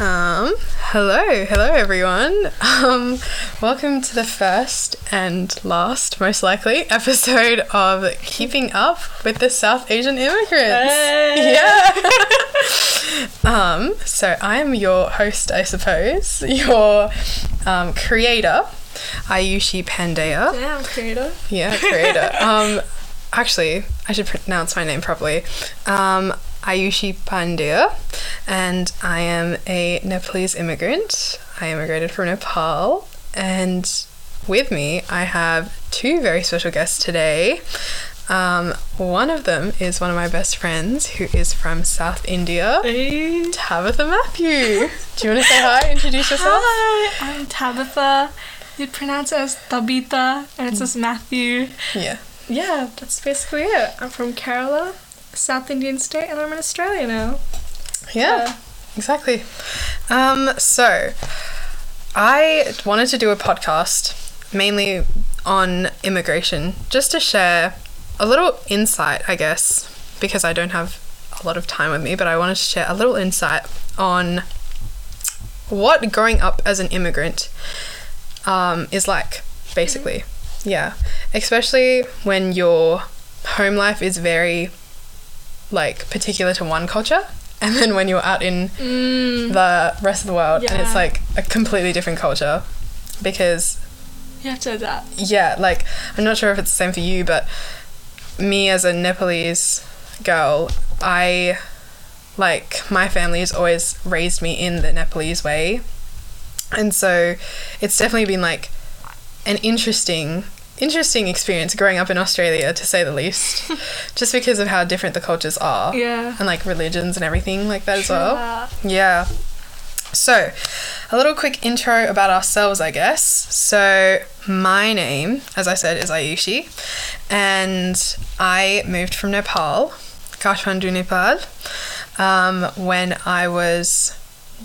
Um, hello, hello everyone. Um, welcome to the first and last, most likely, episode of Keeping Up with the South Asian Immigrants. Yeah. um, so I am your host, I suppose, your um, creator, Aayushi Pandeya. Damn, creator. Yeah, creator. um, actually, I should pronounce my name properly. Um, Aayushi Pandeya, and I am a Nepalese immigrant. I immigrated from Nepal, and with me, I have two very special guests today. Um, one of them is one of my best friends who is from South India, Hey. Tabitha Mathew. Do you want to say hi? Introduce yourself. Hi, I'm Tabitha. You'd pronounce it as Tabitha, and it says Mathew. Yeah. Yeah, that's basically it. I'm from Kerala, South Indian state, and I'm in Australia now. Yeah. Exactly. Um, so, I wanted to do a podcast mainly on immigration, just to share a little insight, I guess, because I don't have a lot of time with me, but I wanted to share a little insight on what growing up as an immigrant um, is like, basically. Yeah. Especially when your home life is very, like, particular to one culture. And then when you're out in Mm, the rest of the world and it's like a completely different culture because you have to adapt. yeah like i'm not sure if it's the same for you but me as a nepalese girl i like my family has always raised me in the nepalese way and so it's definitely been like an interesting interesting experience growing up in australia to say the least just because of how different the cultures are Yeah. and like religions and everything like that as well Yeah. yeah. So, a little quick intro about ourselves, I guess. So, my name, as I said, is Aayushi, and I moved from Nepal, Kathmandu, Nepal, um, when I was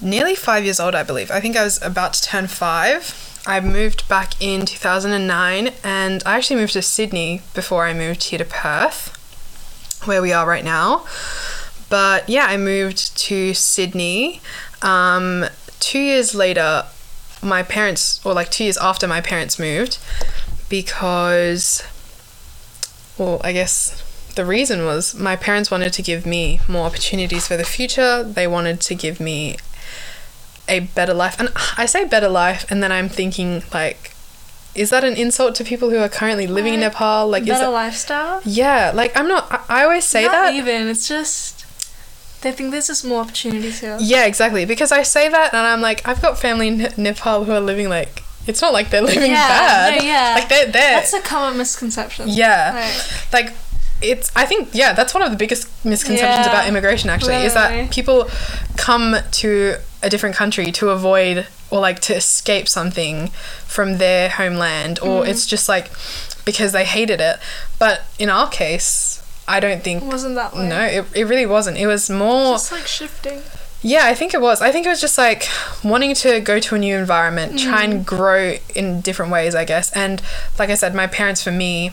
nearly five years old, I believe. I think I was about to turn five. I moved back in 2009, and I actually moved to Sydney before I moved here to Perth, where we are right now. But yeah, I moved to Sydney. Um, two years later, my parents, or like two years after my parents moved, because, well, I guess the reason was my parents wanted to give me more opportunities for the future. They wanted to give me a better life. And I say better life, and then I'm thinking, like, is that an insult to people who are currently living in Nepal? Like, is Better that, lifestyle? yeah, like I'm not. I, I always say Not that. even. It's just they think there's just more opportunities here. Yeah, exactly. Because I say that, and I'm like, I've got family in Nepal who are living like. It's not like they're living Yeah, bad. no, yeah. Like they're there. That's a common misconception. yeah. Like, Like it's. I think yeah, that's one of the biggest misconceptions Yeah. about immigration. Actually, is that people come to a different country to avoid or like to escape something from their homeland, or Mm. it's just like because they hated it. But in our case, I don't think. it wasn't that way. No, it, it really wasn't. It was more. Just like shifting. Yeah, I think it was. I think it was just like wanting to go to a new environment, try and grow in different ways, I guess. And like I said, my parents, for me,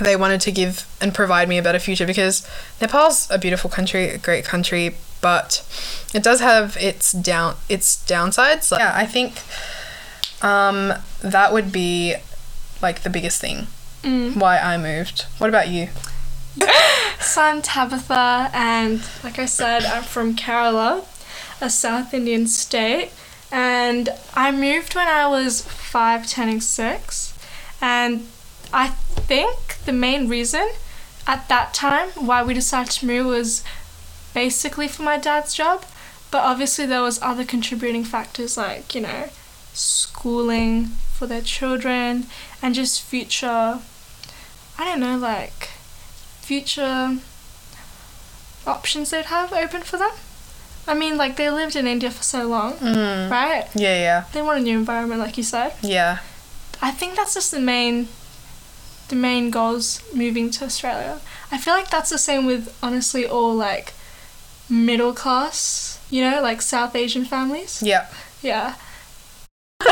they wanted to give and provide me a better future because Nepal's a beautiful country, a great country, but it does have its down its downsides. Like, yeah, I think um, that would be like the biggest thing Mm. why I moved. What about you? So I'm Tabitha, and like I said, I'm from Kerala, a South Indian state, and I moved when I was five, turning six, and I think the main reason at that time why we decided to move was basically for my dad's job, but obviously there was other contributing factors like you know schooling for their children and just future. I don't know, like future options they'd have open for them. I mean, like they lived in India for so long, Mm. right? Yeah, yeah, They want a new environment, like you said. yeah. I think that's just the main, the main goals moving to Australia. I feel like that's the same with honestly all like middle class, you know, like South Asian families. Yeah. Yeah.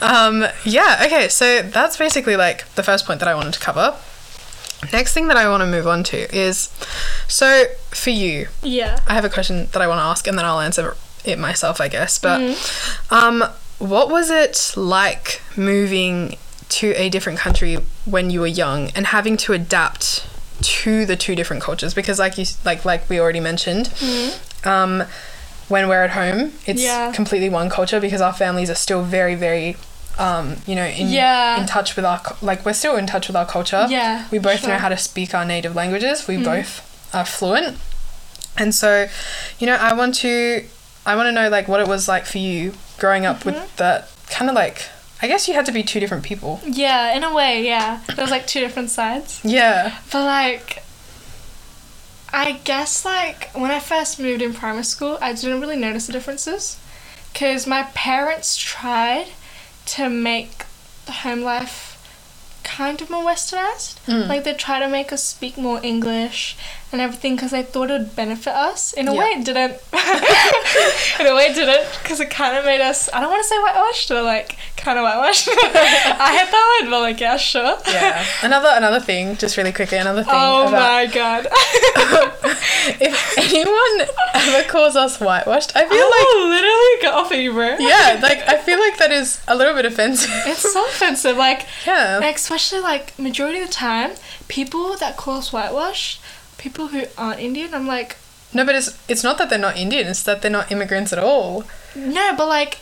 Um, yeah, okay, so that's basically like the first point that I wanted to cover. Next thing that I want to move on to is so for you, Yeah. I have a question that I want to ask and then I'll answer it myself, I guess. But um, what was it like moving to a different country when you were young and having to adapt to the two different cultures? Because, like you, like like we already mentioned, um, when we're at home, it's Yeah. completely one culture because our families are still very, very. Um, you know, in Yeah. in touch with our like we're still in touch with our culture. Yeah, we both know how to speak our native languages. We both are fluent, and so, you know, I want to, I want to know like what it was like for you growing up with that kind of like. I guess you had to be two different people. Yeah, in a way, yeah. There's like two different sides. Yeah. But like, I guess like when I first moved in primary school, I didn't really notice the differences, because my parents tried to make the home life kind of more westernized. Mm. Like they try to make us speak more English and everything because they thought it would benefit us. In a Yeah. way, it didn't. in a way, it didn't because it kind of made us. I don't want to say whitewashed, but like kind of whitewashed. I hate that word, but like yeah, sure. Yeah. another another thing, just really quickly, another thing Oh about my god. if anyone ever calls us whitewashed, I feel I will literally get off of you, bro. yeah, like I feel like that is a little bit offensive. It's so offensive. Like, yeah. like, especially like majority of the time, people that call us whitewash, people who aren't Indian, I'm like, No, but it's it's not that they're not Indian, it's that they're not immigrants at all. no, but like,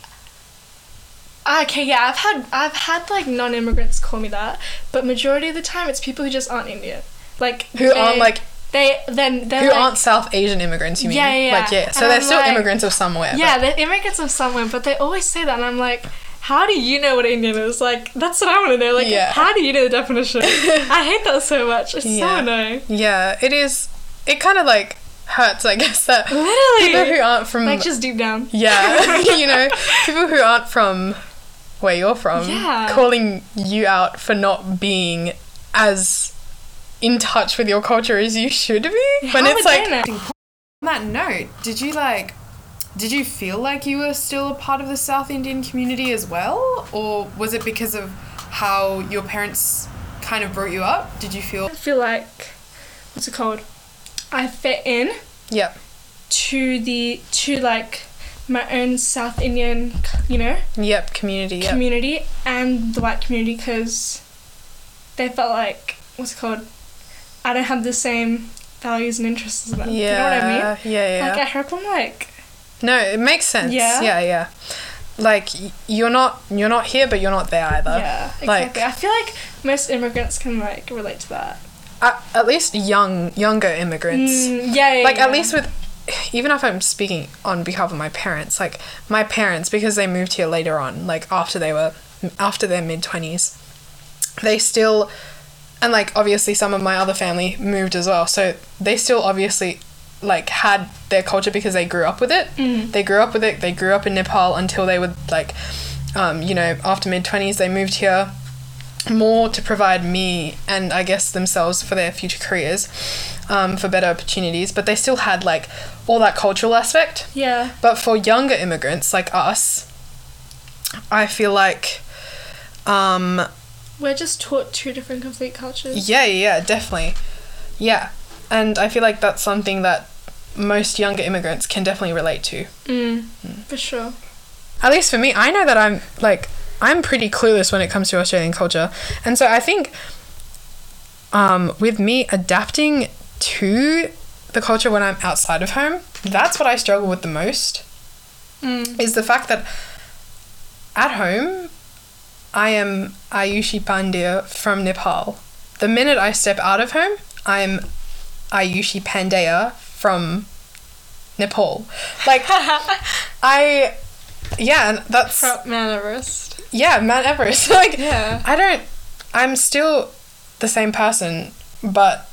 ah, okay, yeah, I've had I've had like non-immigrants call me that, but majority of the time it's people who just aren't Indian, like Who they- aren't like they then they're who like, aren't South Asian immigrants, you mean? Yeah, yeah, Like yeah. yeah. So And they're I'm still like- immigrants of somewhere. but- Yeah, they're immigrants of somewhere, but they always say that, and I'm like, how do you know what Indian is? Like, that's what I want to know. Like, Yeah. how do you know the definition? I hate that so much. It's Yeah. so annoying. Yeah, it is it kind of like hurts, I guess, that people who aren't from Like, just deep down. Yeah, you know, people who aren't from where you're from Yeah. calling you out for not being as in touch with your culture as you should be. when oh it's like? On that note, did you like did you feel like you were still a part of the South Indian community as well? Or was it because of how your parents kind of brought you up? Did you feel I feel like, what's it called? I fit in Yep. to the, to like, my own South Indian, you know, Yep, community, yep. community and the white community because they felt like, what's it called? I don't have the same values and interests as them. yeah. You know what I mean? Yeah, yeah. Like, I hope I'm like, no, it makes sense. Yeah. Yeah, yeah. Like you're not you're not here but you're not there either. yeah, like- exactly. I feel like most immigrants can like relate to that. At, at least young younger immigrants. Mm, yeah, yeah, like at least with even if i'm speaking on behalf of my parents like my parents because they moved here later on like after they were after their mid 20s they still and like obviously some of my other family moved as well so they still obviously like had their culture because they grew up with it Mm. they grew up with it they grew up in nepal until they were like um, you know after mid 20s they moved here more to provide me and I guess themselves for their future careers, um, for better opportunities. But they still had like all that cultural aspect. Yeah. But for younger immigrants like us, I feel like, um, We're just taught two different complete cultures. yeah, yeah, yeah, definitely, yeah, and I feel like that's something that most younger immigrants can definitely relate to. Mm, for sure. at least for me, I know that I'm like I'm pretty clueless when it comes to Australian culture, and so I think um, with me adapting to the culture when I'm outside of home, that's what I struggle with the most. Mm. Is the fact that at home, I am Aayushi Pandeya from Nepal. The minute I step out of home, I'm Aayushi Pandeya from Nepal. Like I, yeah, and that's From Mount Everest. yeah, Mount Everest. like, Yeah. I don't. I'm still the same person, but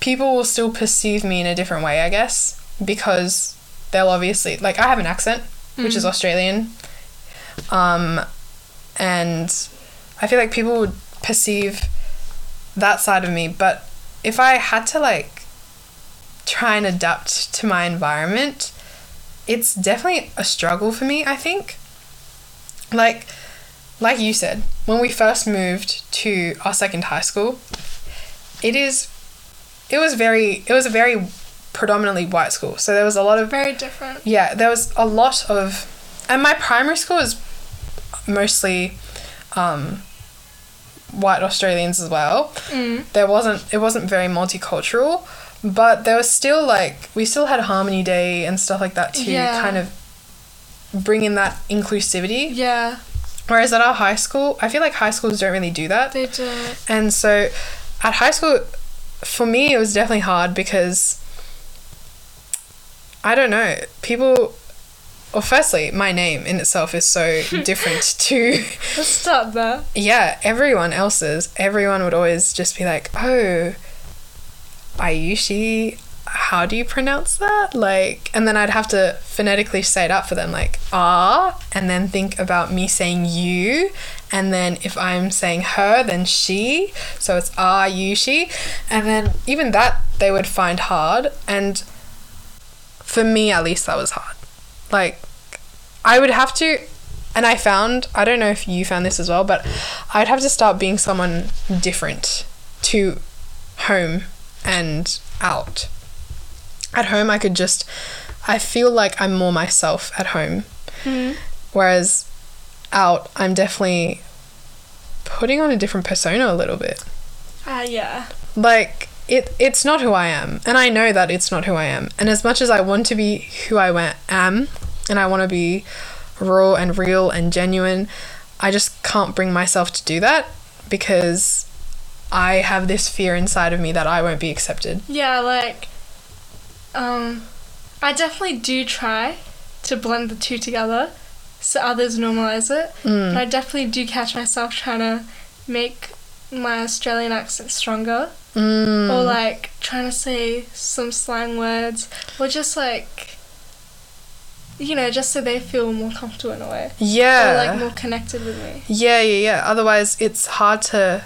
people will still perceive me in a different way, I guess, because they'll obviously like I have an accent, which is Australian, um, and I feel like people would perceive that side of me. But if I had to like try and adapt to my environment, it's definitely a struggle for me. I think, like like you said, when we first moved to our second high school, it is it was very it was a very predominantly white school. So there was a lot of Very different. yeah, there was a lot of, and my primary school was mostly um, white Australians as well. Mm. There wasn't it wasn't very multicultural, but there was still like we still had Harmony Day and stuff like that to Yeah. kind of bring in that inclusivity. Yeah, Whereas at our high school, I feel like high schools don't really do that. they do. And so at high school, for me, it was definitely hard because I don't know, people. Well, firstly, my name in itself is so different to, Let's start there. yeah, everyone else's. Everyone would always just be like, oh, Aayushi, how do you pronounce that? Like, and then I'd have to phonetically say it out for them, like, ah, and then think about me saying you. And then if I'm saying her, then she. So it's ah, you, she. And then even that they would find hard. And for me, at least, that was hard. Like, I would have to, and I found, I don't know if you found this as well, but I'd have to start being someone different to home and out. At home, I could just, I feel like I'm more myself at home. Mm. Whereas out, I'm definitely putting on a different persona a little bit. Ah, yeah. Like, it, it's not who I am. And I know that it's not who I am. And as much as I want to be who I am, and I want to be raw and real and genuine, I just can't bring myself to do that because I have this fear inside of me that I won't be accepted. Yeah, like, um, I definitely do try to blend the two together so others normalize it. Mm. But I definitely do catch myself trying to make my Australian accent stronger. Mm. Or like trying to say some slang words. Or just like, you know, just so they feel more comfortable in a way. yeah. Or like more connected with me. Yeah, yeah, yeah. Otherwise, it's hard to,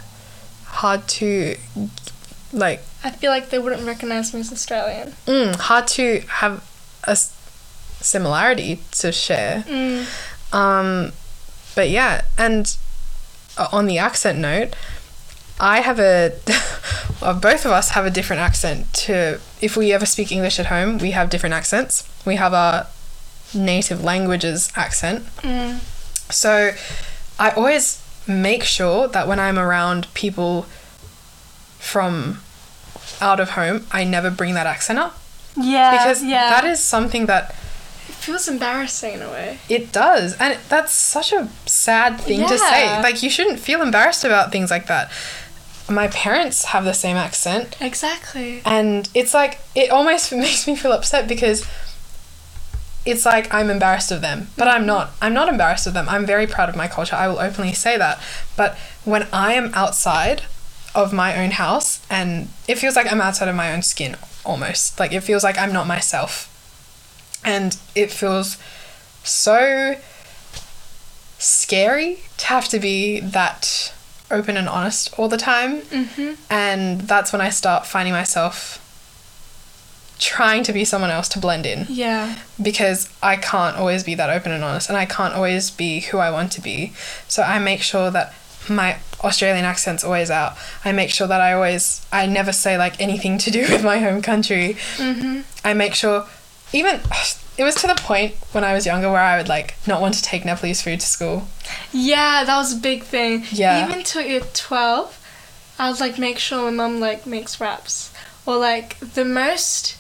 hard to, like, I feel like they wouldn't recognize me as Australian. mm, hard to have a s- similarity to share. Mm. Um, but yeah, and uh, on the accent note, I have a, well, both of us have a different accent to, if we ever speak English at home, we have different accents. We have our native languages accent. Mm. So I always make sure that when I'm around people from out of home, I never bring that accent up Yeah. because yeah. that is something that It feels embarrassing in a way. it does, and that's such a sad thing to say. Like you shouldn't feel embarrassed about things like that. My parents have the same accent, Exactly. and it's like it almost makes me feel upset because it's like I'm embarrassed of them, but I'm not. I'm not embarrassed of them. I'm very proud of my culture. I will openly say that. But when I am outside of my own house and it feels like I'm outside of my own skin almost. Like it feels like I'm not myself. And it feels so scary to have to be that open and honest all the time. Mm-hmm. And that's when I start finding myself trying to be someone else to blend in Yeah. because I can't always be that open and honest and I can't always be who I want to be. So I make sure that my Australian accent's always out. I make sure that I always I never say like anything to do with my home country. Mm-hmm. I make sure even it was to the point when I was younger where I would like not want to take Nepalese food to school. Yeah, that was a big thing. Yeah. Even till you're 12, I would like make sure my mum like makes wraps. Or like the most,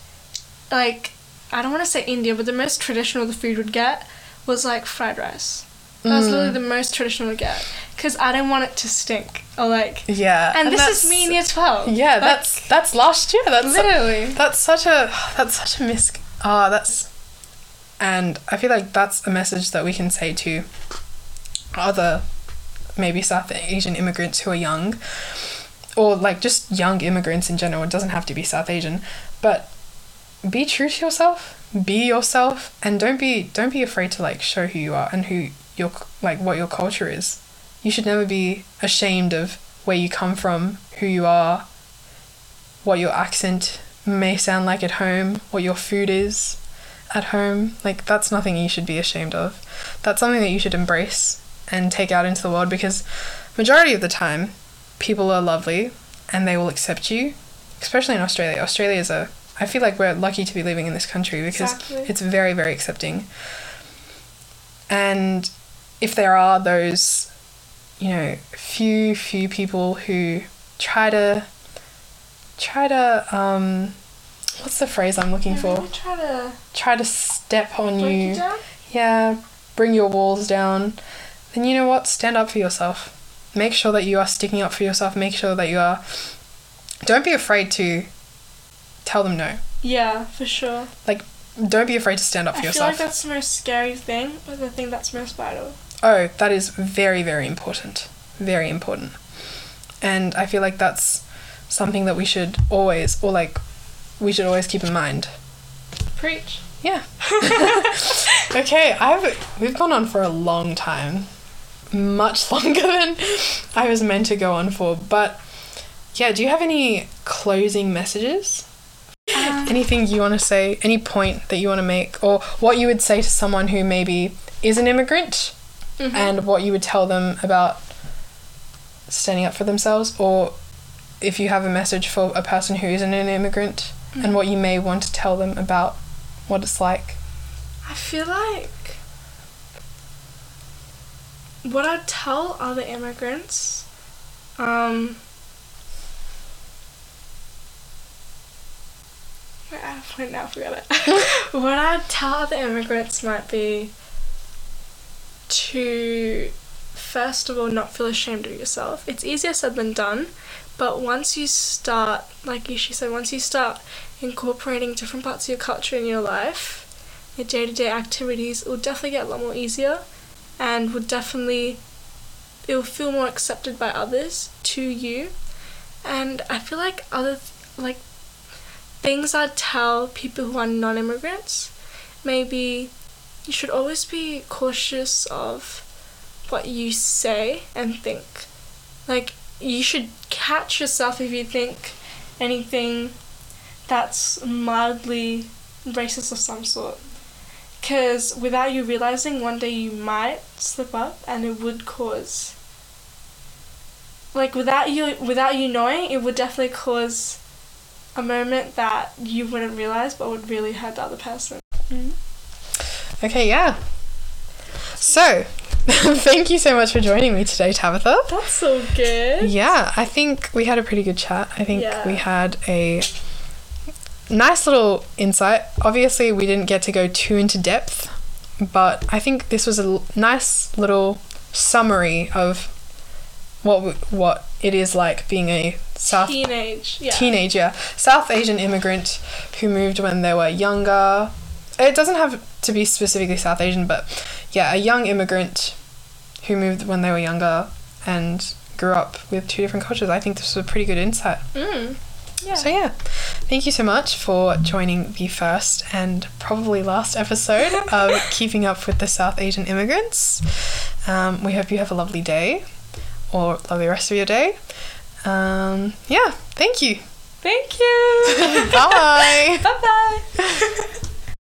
like, I don't want to say India, but the most traditional the food would get was like fried rice. That was Mm. literally the most traditional to get. Because I didn't want it to stink. Or like, Yeah. and, this is me in year 12. Yeah, Like, that's that's last year. That's literally. That's such a that's such a mis. Ah, that's, and I feel like that's a message that we can say to other, maybe South Asian immigrants who are young, or like just young immigrants in general. It doesn't have to be South Asian, but be true to yourself. Be yourself, and don't be don't be afraid to like show who you are and who your like what your culture is. You should never be ashamed of where you come from, who you are, what your accent may sound like at home, what your food is at home. Like, that's nothing you should be ashamed of. That's something that you should embrace and take out into the world because, majority of the time, people are lovely and they will accept you, especially in Australia. Australia is a I feel like we're lucky to be living in this country because Exactly. it's very, very accepting. And if there are those, you know, few, few people who try to, try to, um, what's the phrase I'm looking I for? try to Try to step on break you yeah, bring your walls down, then you know what? Stand up for yourself. Make sure that you are sticking up for yourself. Make sure that you are. Don't be afraid to tell them no. Yeah, for sure. Like, don't be afraid to stand up for I feel yourself. like that's the most scary thing, but the thing that's most vital. oh, that is very, very important. Very important. And I feel like that's something that we should always, or like, we should always keep in mind. Preach. Yeah. okay, I've we've gone on for a long time. Much longer than I was meant to go on for. But yeah, do you have any closing messages? Um, Anything you want to say? Any point that you want to make? Or what you would say to someone who maybe is an immigrant mhm. and what you would tell them about standing up for themselves? Or if you have a message for a person who isn't an immigrant and what you may want to tell them about what it's like? I feel like what I'd tell other immigrants, um, Ah, wait, I point I forgot it. what I'd tell other immigrants might be to, first of all, not feel ashamed of yourself. It's easier said than done, but once you start, like Ishi said, once you start incorporating different parts of your culture in your life, your day to day activities, it will definitely get a lot more easier and would definitely it will feel more accepted by others to you. And I feel like other like things I'd tell people who are non immigrants, maybe you should always be cautious of what you say and think. Like you should catch yourself if you think anything that's mildly racist of some sort. Because without you realizing, one day you might slip up and it would cause. Like without you, without you knowing, it would definitely cause a moment that you wouldn't realize, but would really hurt the other person. Mm-hmm. Okay, yeah. So, thank you so much for joining me today, Tabitha. That's so good. Yeah, I think we had a pretty good chat. I think Yeah. we had a nice little insight. Obviously, we didn't get to go too into depth, but I think this was a l- nice little summary of what w- what it is like being a South Teenage. Yeah. teenager, South Asian immigrant who moved when they were younger. It doesn't have to be specifically South Asian, but yeah, a young immigrant who moved when they were younger and grew up with two different cultures. I think this was a pretty good insight. Mm. Yeah. So yeah, thank you so much for joining the first and probably last episode of Keeping Up with the South Asian Immigrants. Um, we hope you have a lovely day or lovely rest of your day. Um, yeah, thank you. Thank you. Bye. bye bye.